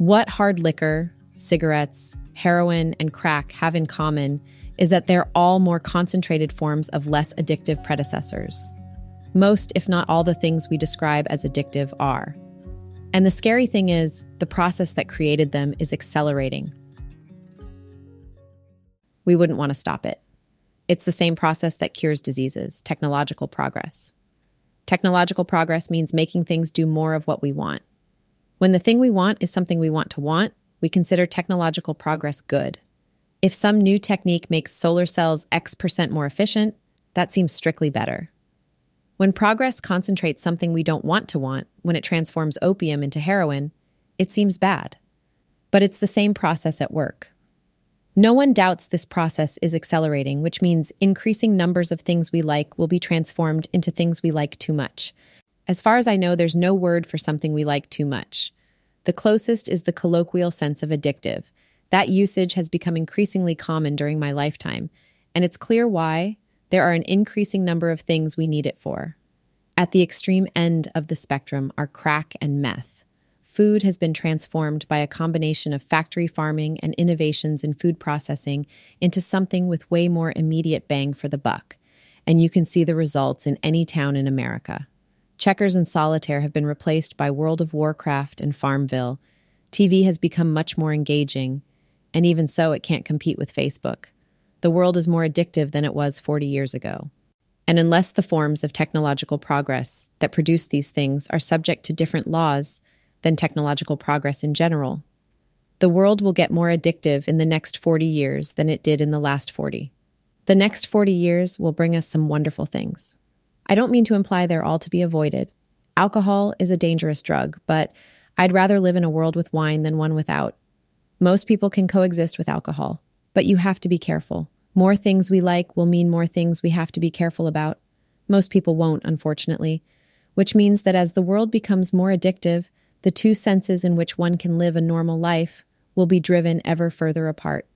What hard liquor, cigarettes, heroin, and crack have in common is that they're all more concentrated forms of less addictive predecessors. Most, if not all, the things we describe as addictive are. And the scary thing is, the process that created them is accelerating. We wouldn't want to stop it. It's the same process that cures diseases technological progress. Technological progress means making things do more of what we want. When the thing we want is something we want to want, we consider technological progress good. If some new technique makes solar cells X percent more efficient, that seems strictly better. When progress concentrates something we don't want to want, when it transforms opium into heroin, it seems bad. But it's the same process at work. No one doubts this process is accelerating, which means increasing numbers of things we like will be transformed into things we like too much. As far as I know, there's no word for something we like too much. The closest is the colloquial sense of addictive. That usage has become increasingly common during my lifetime, and it's clear why there are an increasing number of things we need it for. At the extreme end of the spectrum are crack and meth. Food has been transformed by a combination of factory farming and innovations in food processing into something with way more immediate bang for the buck, and you can see the results in any town in America. Checkers and solitaire have been replaced by World of Warcraft and Farmville. TV has become much more engaging, and even so, it can't compete with Facebook. The world is more addictive than it was 40 years ago. And unless the forms of technological progress that produce these things are subject to different laws than technological progress in general, the world will get more addictive in the next 40 years than it did in the last 40. The next 40 years will bring us some wonderful things. I don't mean to imply they're all to be avoided. Alcohol is a dangerous drug, but I'd rather live in a world with wine than one without. Most people can coexist with alcohol, but you have to be careful. More things we like will mean more things we have to be careful about. Most people won't, unfortunately, which means that as the world becomes more addictive, the two senses in which one can live a normal life will be driven ever further apart.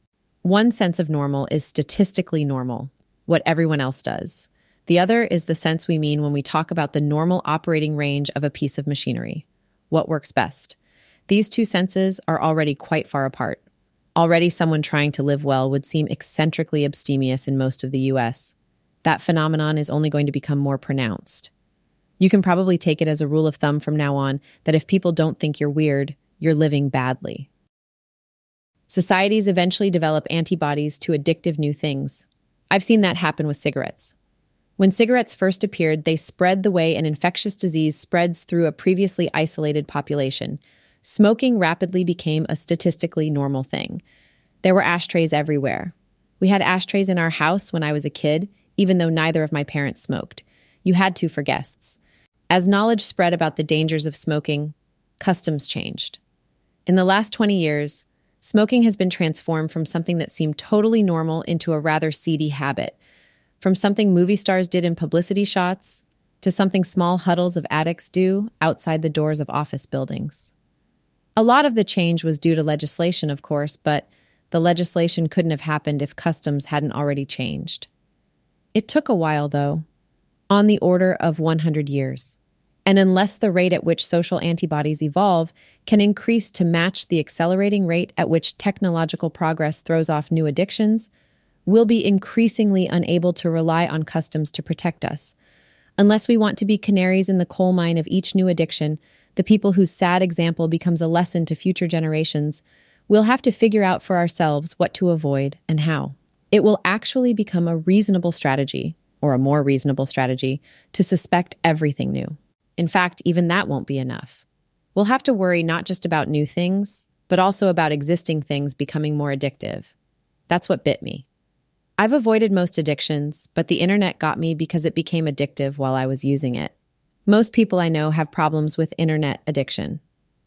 One sense of normal is statistically normal, what everyone else does. The other is the sense we mean when we talk about the normal operating range of a piece of machinery. What works best? These two senses are already quite far apart. Already, someone trying to live well would seem eccentrically abstemious in most of the US. That phenomenon is only going to become more pronounced. You can probably take it as a rule of thumb from now on that if people don't think you're weird, you're living badly. Societies eventually develop antibodies to addictive new things. I've seen that happen with cigarettes. When cigarettes first appeared, they spread the way an infectious disease spreads through a previously isolated population. Smoking rapidly became a statistically normal thing. There were ashtrays everywhere. We had ashtrays in our house when I was a kid, even though neither of my parents smoked. You had to for guests. As knowledge spread about the dangers of smoking, customs changed. In the last 20 years, smoking has been transformed from something that seemed totally normal into a rather seedy habit from something movie stars did in publicity shots to something small huddles of addicts do outside the doors of office buildings. A lot of the change was due to legislation, of course, but the legislation couldn't have happened if customs hadn't already changed. It took a while, though, on the order of 100 years. And unless the rate at which social antibodies evolve can increase to match the accelerating rate at which technological progress throws off new addictions, we'll be increasingly unable to rely on customs to protect us. Unless we want to be canaries in the coal mine of each new addiction, the people whose sad example becomes a lesson to future generations, we'll have to figure out for ourselves what to avoid and how. It will actually become a reasonable strategy, or a more reasonable strategy, to suspect everything new. In fact, even that won't be enough. We'll have to worry not just about new things, but also about existing things becoming more addictive. That's what bit me. I've avoided most addictions, but the internet got me because it became addictive while I was using it. Most people I know have problems with internet addiction.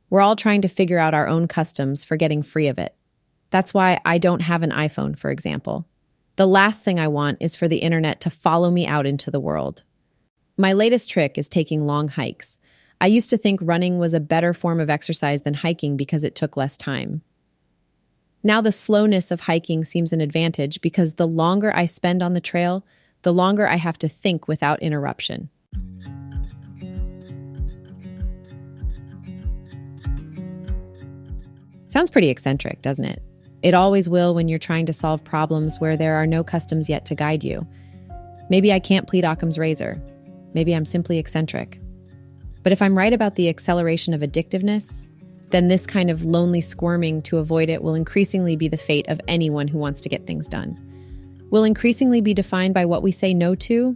We're all trying to figure out our own customs for getting free of it. That's why I don't have an iPhone, for example. The last thing I want is for the internet to follow me out into the world. My latest trick is taking long hikes. I used to think running was a better form of exercise than hiking because it took less time. Now, the slowness of hiking seems an advantage because the longer I spend on the trail, the longer I have to think without interruption. Sounds pretty eccentric, doesn't it? It always will when you're trying to solve problems where there are no customs yet to guide you. Maybe I can't plead Occam's razor. Maybe I'm simply eccentric. But if I'm right about the acceleration of addictiveness, then this kind of lonely squirming to avoid it will increasingly be the fate of anyone who wants to get things done. Will increasingly be defined by what we say no to